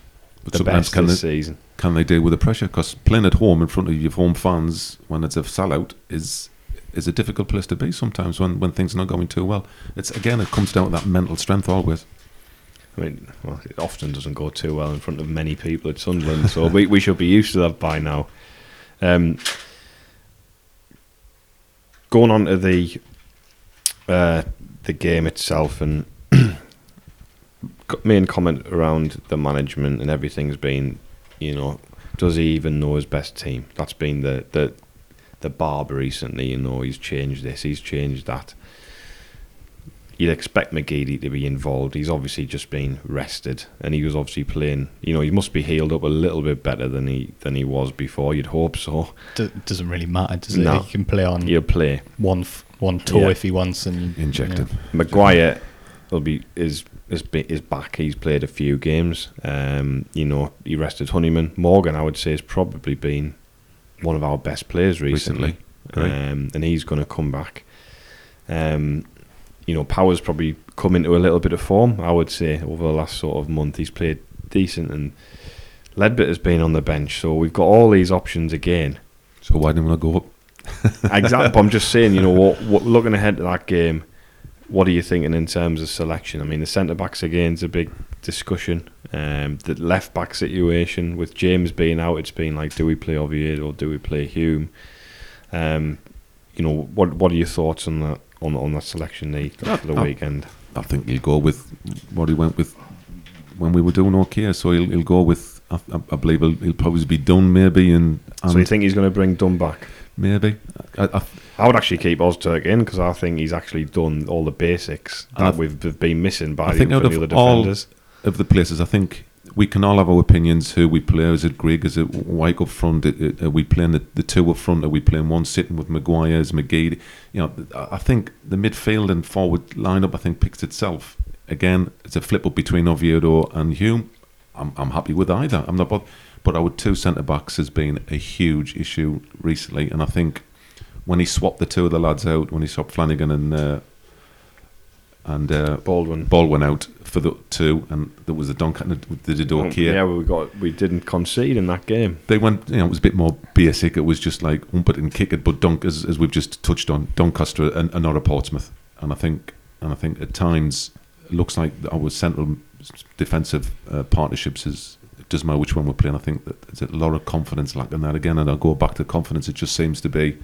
But the best can this they, season. can they deal with the pressure? Because playing at home in front of your home fans when it's a sellout is is a difficult place to be sometimes when, when things are not going too well. It's again it comes down to that mental strength always. I mean, well, it often doesn't go too well in front of many people at Sunderland, so we we should be used to that by now. Um, going on to the uh, the game itself and main comment around the management and everything's been, you know, does he even know his best team? That's been the the the barber recently. You know, he's changed this, he's changed that. You'd expect McGeady to be involved. He's obviously just been rested, and he was obviously playing. You know, he must be healed up a little bit better than he than he was before. You'd hope so. Do, doesn't really matter, does it? He can play on He'll play. one f- one toe Yeah. if he wants and Inject yeah. him. Maguire will be is is ba- is back. He's played a few games. Um, you know, he rested Honeyman. Morgan, I would say, has probably been one of our best players recently, Recently, um, and he's going to come back. Um, you know, Powers probably come into a little bit of form. I would say over the last sort of month, he's played decent, and Leadbitter's been on the bench. So we've got all these options again. So why didn't we go up? Exactly. but I'm just saying, you know, what, what looking ahead to that game, what are you thinking in terms of selection? I mean, the centre backs again is a big discussion. Um, the left back situation with James being out, it's been like, do we play Oviedo or do we play Hume? Um, you know, what what are your thoughts on that on on that selection the for the Uh, weekend? I think he'll go with what he went with when we were doing okay. So he'll, he'll go with. I, I- believe he'll, he'll probably be done maybe and, and so you think he's going to bring Dunne back? maybe. I, I, I would actually keep Öztürk in because I think he's actually done all the basics that we've, we've been missing by I think the, the other defenders. of the places, I think we can all have our opinions. Who we play? Is it Grigg? Is it Wyke up front? Are we playing the, the two up front? Are we playing one sitting with Maguire? Is McGee? You know, I I think the midfield and forward lineup. I think picks itself. Again, it's a flip up between Oviedo and Hume. I'm I'm happy with either. I'm not. both. but our two centre backs has been a huge issue recently, and I think when he swapped the two of the lads out, when he swapped Flanagan and uh, and uh, Baldwin. Baldwin out for the two, and there was the Duncan, they did okay. Yeah, we got we didn't concede in that game. They went, you know, it was a bit more basic. It was just like ump it and kick it, but Dunk, as, as we've just touched on, Doncaster and, and not a Portsmouth, and I think, and I think at times looks like our central defensive uh, partnerships is it doesn't matter which one we're playing. I think that there's a lot of confidence lacking that again, and I'll go back to confidence. It just seems to be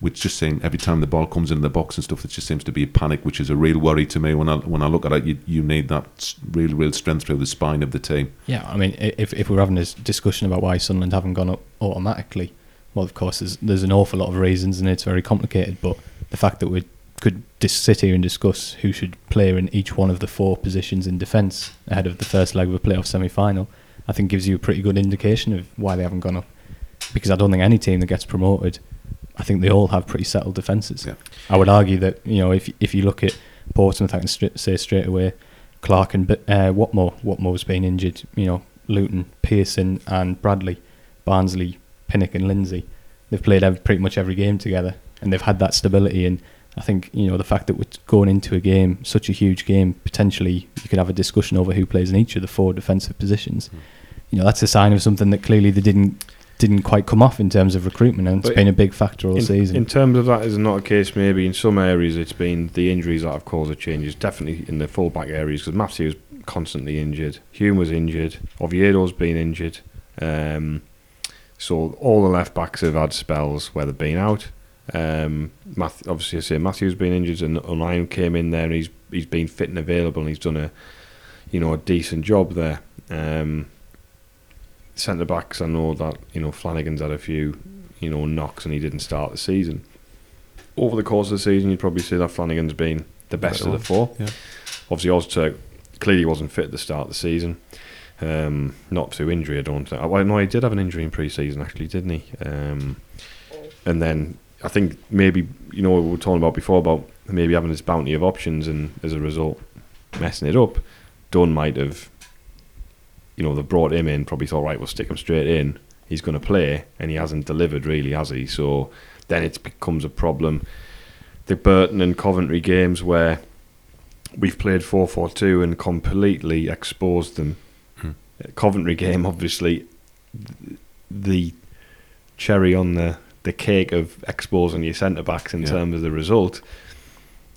which just saying every time the ball comes in the box and stuff, it just seems to be a panic, which is a real worry to me. When I when I look at it, you, you need that real real strength through the spine of the team. Yeah, I mean, if if we're having this discussion about why Sunderland haven't gone up automatically, well, of course, there's there's an awful lot of reasons, and it's very complicated. But the fact that we could sit here and discuss who should play in each one of the four positions in defence ahead of the first leg of a playoff semi-final, I think gives you a pretty good indication of why they haven't gone up. Because I don't think any team that gets promoted, I think they all have pretty settled defences. Yeah. I would argue that you know if if you look at Portsmouth, I can say straight away, Clark and uh, Watmore. Watmore's been injured. You know, Luton, Pearson, and Bradley, Barnsley, Pinnock, and Lindsay. They've played ev- pretty much every game together, and they've had that stability. And I think you know the fact that we're going into a game, such a huge game, potentially you could have a discussion over who plays in each of the four defensive positions. You know, that's a sign of something that clearly they didn't didn't quite come off in terms of recruitment, and it's But been a big factor all in, season. in terms of that, is not a case. Maybe in some areas, it's been the injuries that have caused the changes. Definitely in the fullback areas, because Matthew was constantly injured. Hume was injured. Oviedo's been injured. Um, so all the left backs have had spells where they've been out. Um, Math- obviously, I say Matthew's been injured, and O'Nien came in there, and he's he's been fit and available, and he's done a you know a decent job there. Um, centre backs, I know that you know Flanagan's had a few you know knocks, and he didn't start the season. Over the course of the season, you'd probably say that Flanagan's been the best Better of the four. Yeah. Obviously, Öztürk clearly wasn't fit at the start of the season. Um, not through injury, I don't think. Well, no, he did have an injury in pre-season, actually, didn't he? Um, and then I think maybe you know we were talking about before about maybe having this bounty of options, and as a result, messing it up. Dunne might have, you know, they brought him in, probably thought, right, we'll stick him straight in. He's going to play, and he hasn't delivered really, has he? So then it becomes a problem. The Burton and Coventry games where we've played 4 4 2 and completely exposed them. Hmm. Coventry game, obviously, the cherry on the, the cake of exposing your centre backs in Yeah. terms of the result.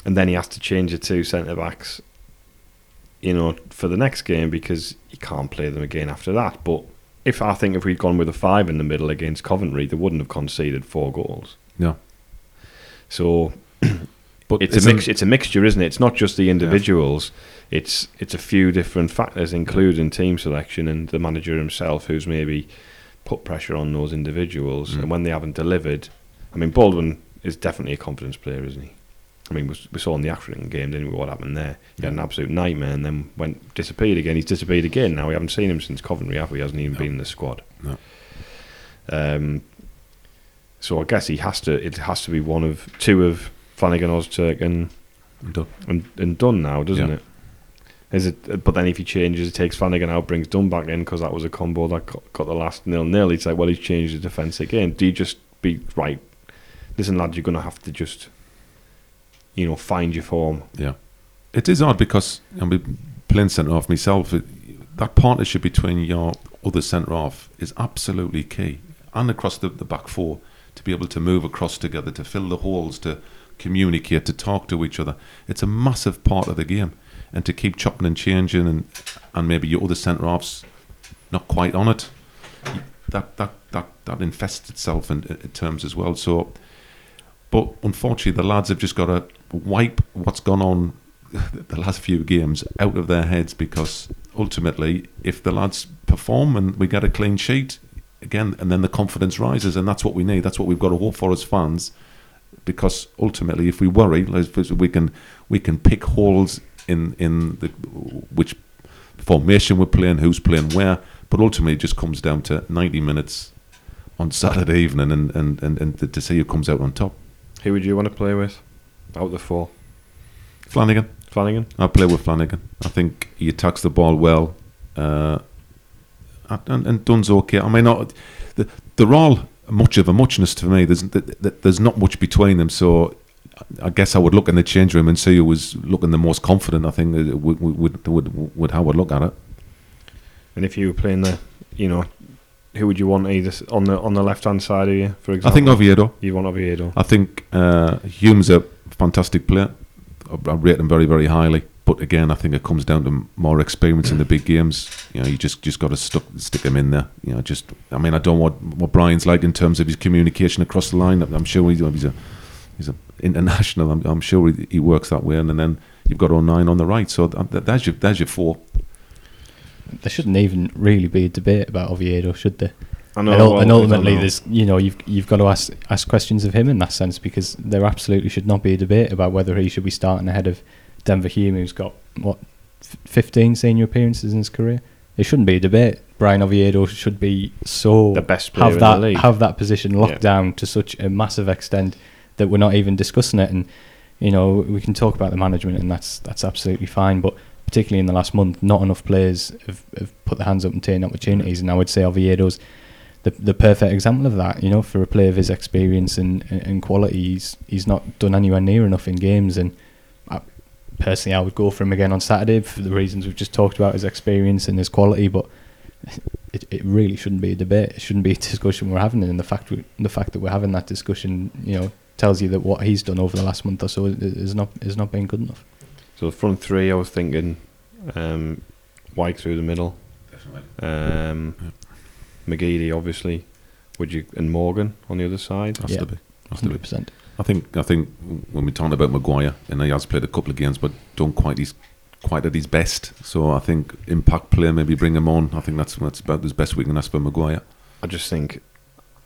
And then he has to change the two centre backs, you know, for the next game because you can't play them again after that. But if I think if we'd gone with a five in the middle against Coventry, they wouldn't have conceded four goals. No. So But it's a mix. It's a mixture, isn't it? It's not just the individuals. It's it's a few different factors, including team selection and the manager himself, who's maybe put pressure on those individuals. Mm. And when they haven't delivered, I mean, Baldwin is definitely a confidence player, isn't he? I mean, we, we saw in the African game, didn't we? What happened there? He had an absolute nightmare, and then went disappeared again. He's disappeared again. Now we haven't seen him since Coventry, have we? He hasn't even No. been in the squad. No. Um, so I guess he has to. It has to be one of two of Flanagan, Öztürk, and Dunne. and, and done now, doesn't Yeah. it? Is it? But then if he changes, he takes Flanagan out, brings Dunne back in because that was a combo that got, the last nil nil. It's like, well, he's changed the defence again. Do you just be right? Listen, lad, you're going to have to just, you know, find your form. Yeah, it is odd because I'm playing centre half myself. It, that partnership between your other centre half is absolutely key, and across the, the back four to be able to move across together, to fill the holes, to communicate, to talk to each other. It's a massive part of the game, and to keep chopping and changing, and and maybe your other centre halves not quite on it. That that that that infests itself in, in terms as well. So. But unfortunately, the lads have just got to wipe what's gone on the last few games out of their heads because ultimately, if the lads perform and we get a clean sheet again, and then the confidence rises, and that's what we need. That's what we've got to hope for as fans. Because ultimately, if we worry, we can we can pick holes in in the which formation we're playing, who's playing where. But ultimately, it just comes down to ninety minutes on Saturday evening, and and and, and to see who comes out on top. Who would you want to play with? Out of the four, Flanagan. Flanagan. I play with Flanagan. I think he attacks the ball well, uh, and, and Dunne's okay. I mean, not, the, they're all much of a muchness to me. There's th- th- there's not much between them, so I guess I would look in the change room and see who was looking the most confident. I think uh, would would would, would how I would look at it. And if you were playing the, you know, who would you want either on the on the left hand side of you, for example, I think Oviedo. you want Oviedo. I think uh, Hume's a fantastic player. I, rate him very, very highly. But again, I think it comes down to more experience in the big games. You know, you just just got to stuck, stick him in there. You know, just I mean, I don't know what what Bryan's like in terms of his communication across the line. I'm sure he's, he's a he's a international. I'm, I'm sure he, he works that way. And then you've got O'Nien on the right. So that, there's your there's your four. There shouldn't even really be a debate about Oviedo, should there? I know, and, well, and I ultimately, know. there's you know you've you've got to ask ask questions of him in that sense because there absolutely should not be a debate about whether he should be starting ahead of Denver Hume, who's got what f- 15 senior appearances in his career. It shouldn't be a debate. Bryan Oviedo should be so the best player have in that the league. have that position locked Yeah. down to such a massive extent that we're not even discussing it. And you know we can talk about the management, and that's that's absolutely fine. But particularly in the last month, not enough players have, have put their hands up and taken opportunities. And I would say Oviedo's the the perfect example of that. You know, for a player of his experience and and quality, he's he's not done anywhere near enough in games. And I, personally, I would go for him again on Saturday for the reasons we've just talked about, his experience and his quality. But it, it really shouldn't be a debate. It shouldn't be a discussion we're having. And the fact we, the fact that we're having that discussion, you know, tells you that what he's done over the last month or so is, is not is not been good enough. So the front three, I was thinking, um, Wyke through the middle, um, McGeady obviously, would you and Morgan on the other side? Has Yeah. to be. Has to be. Hundred percent. I think I think when we're talking about Maguire, and he has played a couple of games, but done quite his quite at his best. So I think impact player, maybe bring him on. I think that's that's about as best we can ask for Maguire. I just think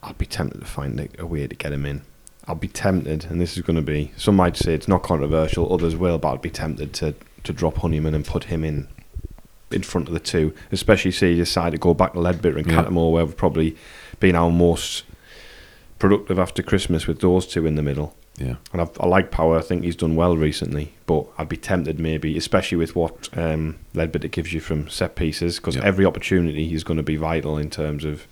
I'd be tempted to find a, a way to get him in. I'd be tempted, and this is going to be. Some might say it's not controversial, others will, but I'd be tempted to to drop Honeyman and put him in in front of the two, especially say you decide to go back to Leadbitter and Yeah. Cattermole, where we've probably been our most productive after Christmas with those two in the middle. Yeah, And I've, I like Power. I think he's done well recently, but I'd be tempted maybe, especially with what um, Leadbitter gives you from set pieces, because Yeah. every opportunity is going to be vital in terms of,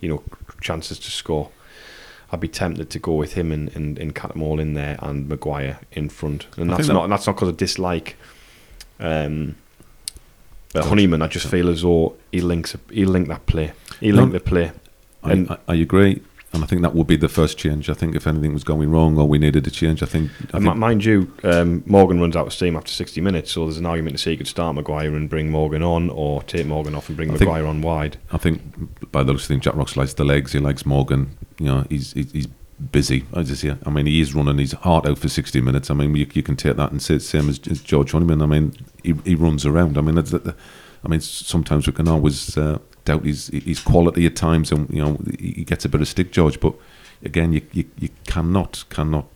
you know, chances to score. I'd be tempted to go with him and and, and all in there and Maguire in front, and I that's that- not and that's not because I dislike. Um, Honeyman, I just feel as though he links he linked that play, he No. the play. I, And- I, I agree, and I think that would be the first change. I think if anything was going wrong or we needed a change, I think. I think mind you, um, Morgan runs out of steam after 60 minutes, so there's an argument to say you could start Maguire and bring Morgan on, or take Morgan off and bring I think- on wide. I think by the looks of things, Jack Ross likes the legs. He likes Morgan. You know, he's he's, busy. I just yeah. I mean, he is running his heart out for sixty minutes. I mean, you, you can take that and say it's same as, as George Honeyman. I mean, he he runs around. I mean, that's the, I mean, sometimes we can always uh, doubt his his quality at times, and you know, he he gets a bit of stick, George. But again, you you, you cannot cannot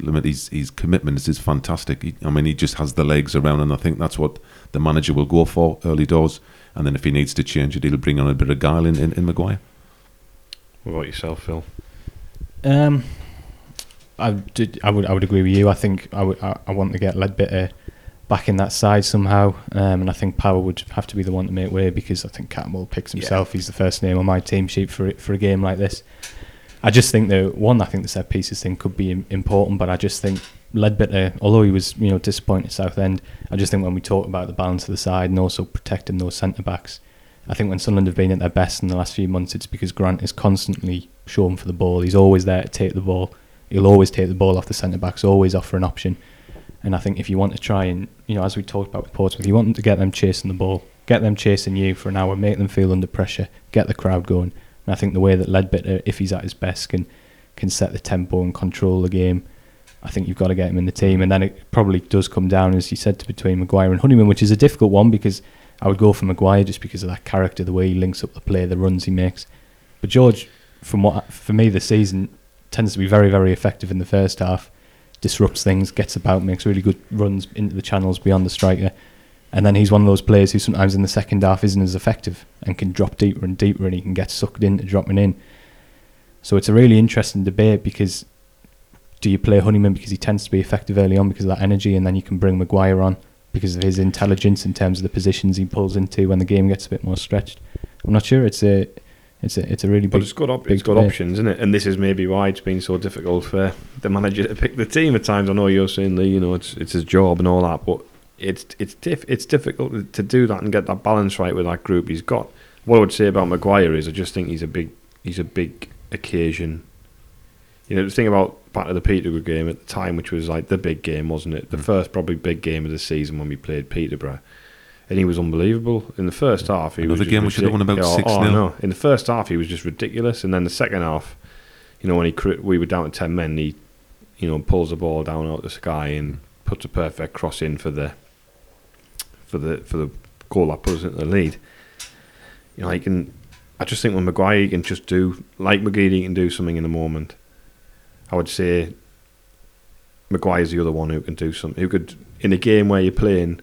limit his his commitment This is fantastic. He, I mean, he just has the legs around, and I think that's what the manager will go for early doors. And then if he needs to change it, he'll bring on a bit of guile in, in, in Maguire. What about yourself, Phil? Um, I did. I would. I would agree with you. I think I would. I, I want to get Leadbitter back in that side somehow, um, and I think Power would have to be the one to make way because I think Cattermole picks himself. He's the first name on my team sheet for it, for a game like this. I just think that one, I think the set pieces thing could be important, but I just think Leadbitter, although he was you know disappointed at Southend, I just think when we talk about the balance of the side and also protecting those centre backs, I think when Sunderland have been at their best in the last few months, it's because Grant is constantly showing for the ball. He's always there to take the ball. He'll always take the ball off the centre backs, always offer an option. And I think if you want to try and, you know, as we talked about with Portsmouth, if you want to get them chasing the ball, get them chasing you for an hour, make them feel under pressure, get the crowd going. And I think the way that Leadbitter, if he's at his best, can can set the tempo and control the game, I think you've got to get him in the team. And then it probably does come down, as you said, to between Maguire and Honeyman, which is a difficult one because I would go for Maguire just because of that character, the way he links up the play, the runs he makes. But George, from what for me this season, tends to be very, very effective in the first half. Disrupts things, gets about, makes really good runs into the channels beyond the striker. And then he's one of those players who sometimes in the second half isn't as effective and can drop deeper and deeper and he can get sucked into dropping in. So it's a really interesting debate because do you play Honeyman because he tends to be effective early on because of that energy and then you can bring Maguire on because of his intelligence in terms of the positions he pulls into when the game gets a bit more stretched? I'm not sure. It's a it's a it's a really But big. it's got op- big it's got debate. options, isn't it? And this is maybe why it's been so difficult for the manager to pick the team at times. I know you're saying Lee, you know, it's it's his job and all that, but it's it's diff- it's difficult to do that and get that balance right with that group he's got. What I would say about Maguire is I just think he's a big he's a big occasion. You know, the thing about back to the Peterborough game at the time, which was like the big game, wasn't it? The Mm. first probably big game of the season when we played Peterborough. And he was unbelievable in the first half. He Another was game we should have won about ridic- 6-0. no. In the first half, he was just ridiculous, and then the second half, you know, when he we were down to ten men, he, you know, pulls the ball down out of the sky and puts a perfect cross in for the, for the for the goal that put us into the lead. You know, he can. I just think when Maguire can just do like McGeady he can do something in the moment. I would say Maguire's the other one who can do something. Who could in a game where you're playing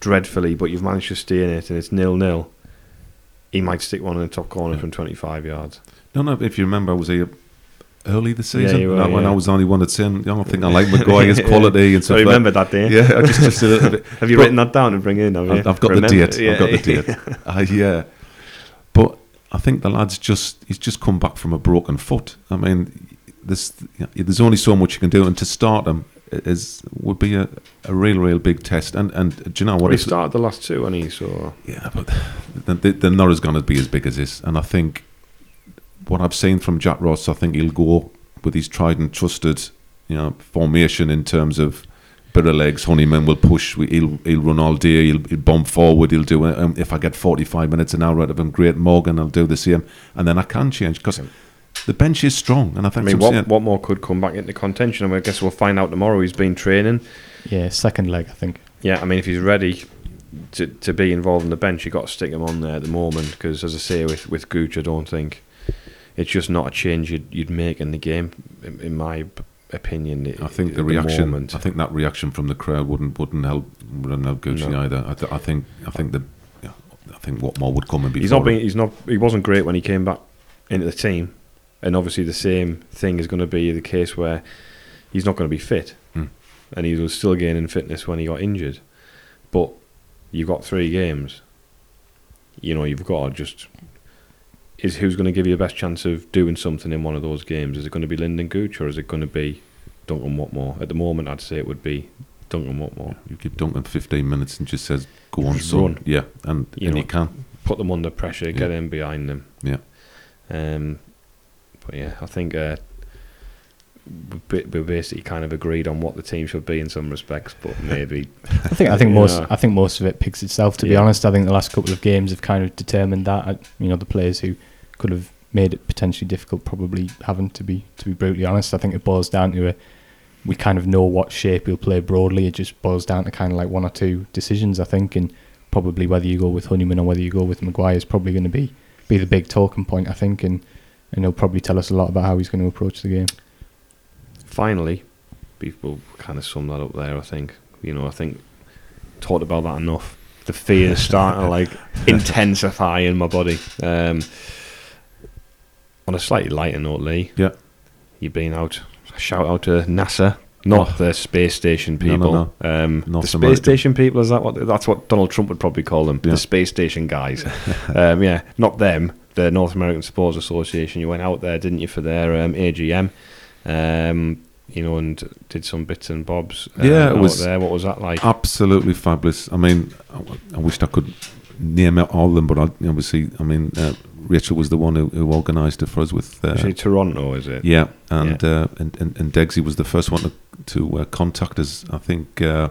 dreadfully, but you've managed to stay in it and it's nil nil. He might stick one in the top corner Yeah. from 25 yards. No, no. If you remember, I was here early this season you were, when yeah. I was the only one that's saying, I don't think I like Maguire's quality and So stuff. I remember that day. Yeah, I just just. Have you But- written that down and bring it in? Have you? I've, I've got Remember- the date. Yeah. I've got the date. uh, yeah, but I think the lad's just he's just come back from a broken foot. I mean, this there's only so much you can do, and to start him is would be a, a real, real big test. And and do you know what? he started the last two, and he so yeah, but they're, not as going to be as big as this. And I think what I've seen from Jack Ross, I think he'll go with his tried and trusted, you know, formation in terms of bit of legs. Honeyman will push. we- He'll he'll run all day. He'll, he'll bomb forward. He'll do it. Um, if I get forty five minutes an hour out of him, great. Morgan, I'll do the same, and then I can change because the bench is strong. And I think. I think mean, what saying- Watmore could come back into contention? I, mean, I guess we'll find out tomorrow. He's been training. Yeah, second leg, I think. Yeah, I mean, if he's ready to to be involved in the bench, you got to stick him on there at the moment. Because as I say, with with Gooch, I don't think it's just not a change you'd you'd make in the game. In, in my p- opinion, I think at the reaction. moment. I think that reaction from the crowd wouldn't wouldn't help wouldn't help Gucci No. either. I, th- I think I think the yeah, I think Watmore would come and be. he's not been. He's not. He wasn't great when he came back into the team, and obviously the same thing is going to be the case where he's not going to be fit, Hmm. and he was still gaining fitness when he got injured. But you've got three games. You know, you've got just. Is who's going to give you the best chance of doing something in one of those games? Is it going to be Lynden Gooch or is it going to be Duncan Watmore? At the moment, I'd say it would be Duncan Watmore. You give Duncan 15 minutes and just says, "Go on, Just son." run. Yeah, and You and know, you can. put them under pressure, get Yeah. in behind them. Yeah. Um, but yeah, I think uh, we ba- basically kind of agreed on what the team should be in some respects, but maybe I think I think most Yeah. I think most of it picks itself. To be honest, I think the last couple of games have kind of determined that. You know, the players who could have made it potentially difficult probably haven't. To be to be brutally honest, I think it boils down to a we kind of know what shape we'll play broadly. It just boils down to kind of like one or two decisions, I think, and probably whether you go with Honeyman or whether you go with Maguire is probably going to be be the big talking point, I think, and and he'll probably tell us a lot about how he's going to approach the game. finally, people kind of sum that up there. I think you know, I think talked about that enough. The fear is starting to like intensify in my body. Um, on a slightly lighter note, Lee. Yeah. You've been out. Shout out to NASA, not Oh. the space station No, people. no, Um, North the space American. station people is that what? That's what Donald Trump would probably call them. Yeah. The space station guys. um, yeah, not them. The North American Sports Association. You went out there, didn't you, for their um, AGM? Um, you know, and did some bits and bobs. uh, Yeah, it out was- there. What was that like? Absolutely fabulous. I mean, I wished I could name out all of them, but I, obviously, I mean, uh, Rachel was the one who, who organised it for us with. Uh, Actually, Toronto, is it? yeah, and, Uh, and and and Degsy was the first one to, to uh, contact us. I think uh,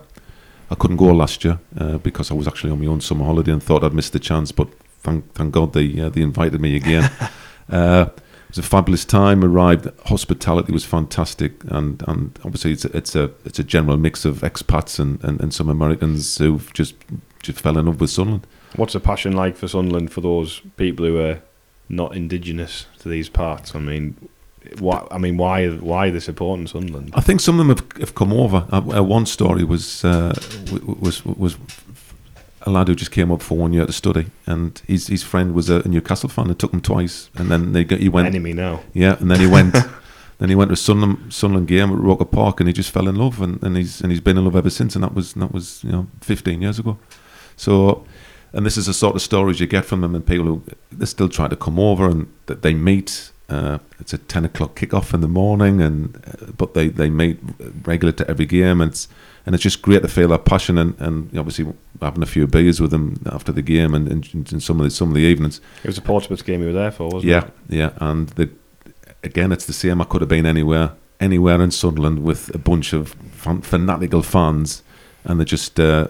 I couldn't go last year uh, because I was actually on my own summer holiday and thought I'd missed the chance. But thank thank God they uh, they invited me again. uh, it was a fabulous time. Arrived, hospitality was fantastic, and, and obviously it's a, it's a it's a general mix of expats and, and, and some Americans who've just just fell in love with Sunderland. What's the passion like for Sunderland for those people who are not indigenous to these parts? I mean, why? I mean, why? Why this important Sunderland? I think some of them have, have come over. Uh, uh, one story was uh, was was a lad who just came up for one year to study, and his his friend was a Newcastle fan and took him twice, and then they got, he went Enemy now. yeah, and then he went. Then he went to a Sunderland, Sunderland game at Roker Park, and he just fell in love, and, and he's and he's been in love ever since, and that was that was you know 15 years ago. So and this is the sort of stories you get from them, and people who they still try to come over and that they meet. Uh, it's a ten o'clock kickoff in the morning, and uh, but they they meet regular to every game, and it's and it's just great to feel that passion, and, and obviously having a few beers with them after the game, and, and, and some of the some of the evenings. It was a Portsmouth game you were there for, wasn't Yeah, it? yeah, and the, again, it's the same. I could have been anywhere, anywhere in Sunderland with a bunch of fan, fanatical fans, and they just uh,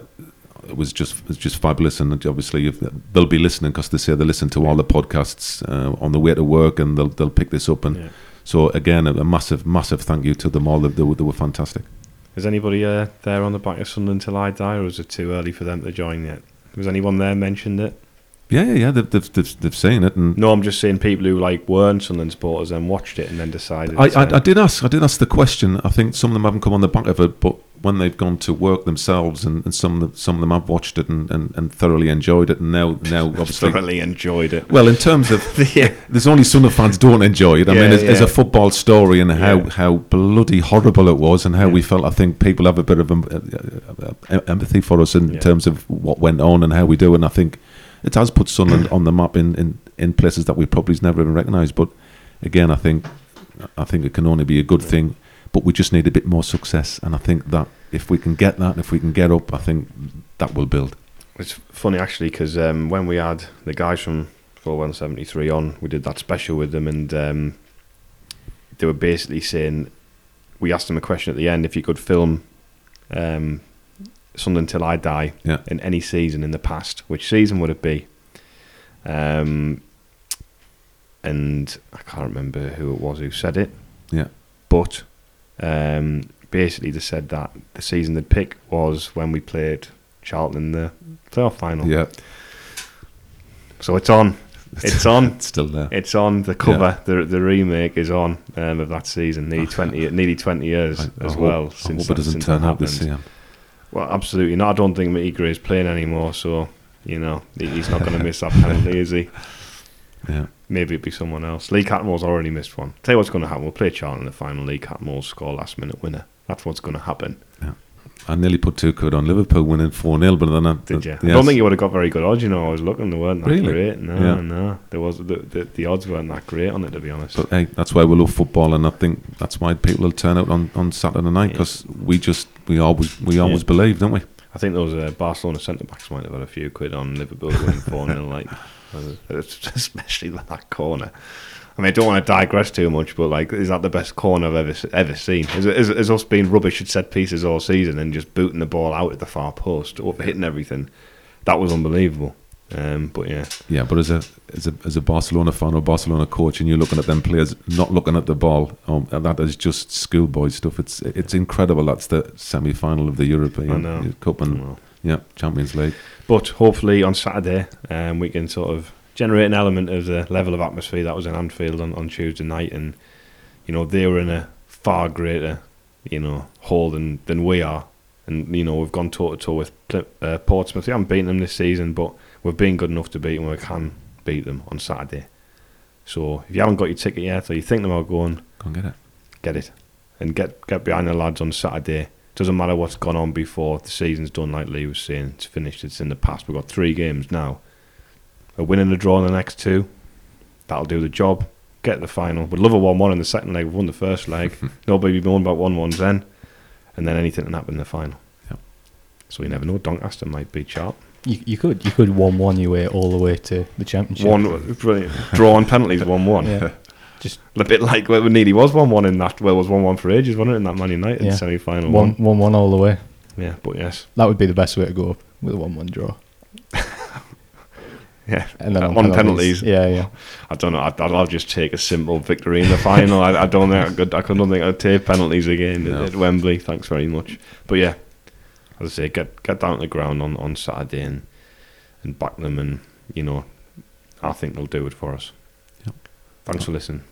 was just it was just fabulous. And obviously, they'll be listening because they say they listen to all the podcasts uh, on the way to work, and they'll they'll pick this up. And Yeah. so again, a, a massive massive thank you to them all. They, they, were, they were fantastic. Is anybody uh, there on the back of Sunderland till I die, or is it too early for them to join yet? Was anyone there mentioned it? Yeah, yeah, yeah. They've they've, they've, they've seen it, and No, I'm just saying people who like weren't Sunderland supporters and watched it and then decided. I, to- I, I did ask. I did ask the question. I think some of them haven't come on the back of it, but when they've gone to work themselves, and, and some of the, some of them have watched it and, and, and thoroughly enjoyed it, and now now obviously. thoroughly enjoyed it. Well, in terms of yeah, there's only Sunderland fans don't enjoy it. I Yeah, mean, as, as yeah. a football story and how, Yeah. how bloody horrible it was, and how we felt. I think people have a bit of um, uh, uh, uh, empathy for us in Yeah. terms of what went on and how we do. And I think it has put Sunderland on the map in, in, in places that we probably never even recognised. But again, I think I think it can only be a good thing. But we just need a bit more success, and I think that if we can get that, if we can get up, I think that will build. it's funny actually because um, when we had the guys from Fulwell 73 on, we did that special with them, and um, they were basically saying we asked them a question at the end if you could film um, Sunderland till I die Yeah. in any season in the past, which season would it be? Um, and I can't remember who it was who said it. Yeah. But um, basically, they said that the season they'd pick was when we played Charlton in the playoff final. Yeah, So it's on. It's on. it's still there. It's on the cover. The the remake is on um, of that season. Nearly twenty, nearly twenty years I, I as hope, well. I since hope it doesn't turn out the happened. Well, absolutely not. I don't think Mickey is playing anymore. So you know he's not going to miss that penalty, is he? Yeah. Maybe it'd be someone else. Lee Cattermole's already missed one. Tell you what's going to happen. We'll play Charlton in the final. Lee Catmull score last minute winner. That's what's going to happen. Yeah. I nearly put two quid on Liverpool winning 4 0, but then I. Did uh, you? yes. I don't think you would have got very good odds. You know, I was looking. They weren't that Really? great. No, Yeah. no. There was the, the the odds weren't that great on it, to be honest. But hey, that's why we love football, and I think that's why people will turn out on, on Saturday night Yeah. because we just we always we always Yeah. believe, don't we? I think those uh, Barcelona centre backs might have had a few quid on Liverpool winning 4 0, like, uh, especially that corner. I mean, I don't want to digress too much, but like, is that the best corner I've ever ever seen? Is, is, is us being rubbish at set pieces all season and just booting the ball out at the far post, hitting everything? That was unbelievable. Um, but yeah, Yeah, but as a as a as a Barcelona fan or Barcelona coach, and you're looking at them players not looking at the ball, um, that is just schoolboy stuff. It's it's incredible. That's the semi final of the European Cup and well. yeah Champions League. But hopefully on Saturday, um, we can sort of generate an element of the level of atmosphere that was in Anfield on, on Tuesday night, and you know they were in a far greater, you know, hole than than we are, and you know we've gone toe to toe with uh, Portsmouth. We haven't beaten them this season, but we've been good enough to beat them. We can beat them on Saturday. So if you haven't got your ticket yet, or you think about going, Go and get it. get it and get get behind the lads on Saturday. Doesn't matter what's gone on before the season's done. Like Lee was saying, it's finished. It's in the past. We've got three games now. A win and a draw in the next two. That'll do the job. Get the final. We'd love a one-one in the second leg. We've won the first leg. Nobody be moaning about one-ones then, and then anything can happen in the final. Yep. So you never know. Doncaster might be sharp. You, you could you could one one your way all the way to the championship. One brilliant. draw on penalties. One-one. Yeah. Just A bit like well, it nearly was one-one in that. Well, it was one-one for ages, wasn't it? In that Man United Yeah. semi-final. one one one all the way. Yeah, but yes. That would be the best way to go with a one one draw. Yeah, And then Uh, on, on penalties. penalties. Yeah, yeah. I don't know. I'd, I'll just take a simple victory in the final. I, I don't think I could. I don't think I'd take penalties again No. at, at Wembley. Thanks very much. But yeah, as I say, get get down to the ground on, on Saturday and and back them, and you know, I think they'll do it for us. Yep. Thanks for listening.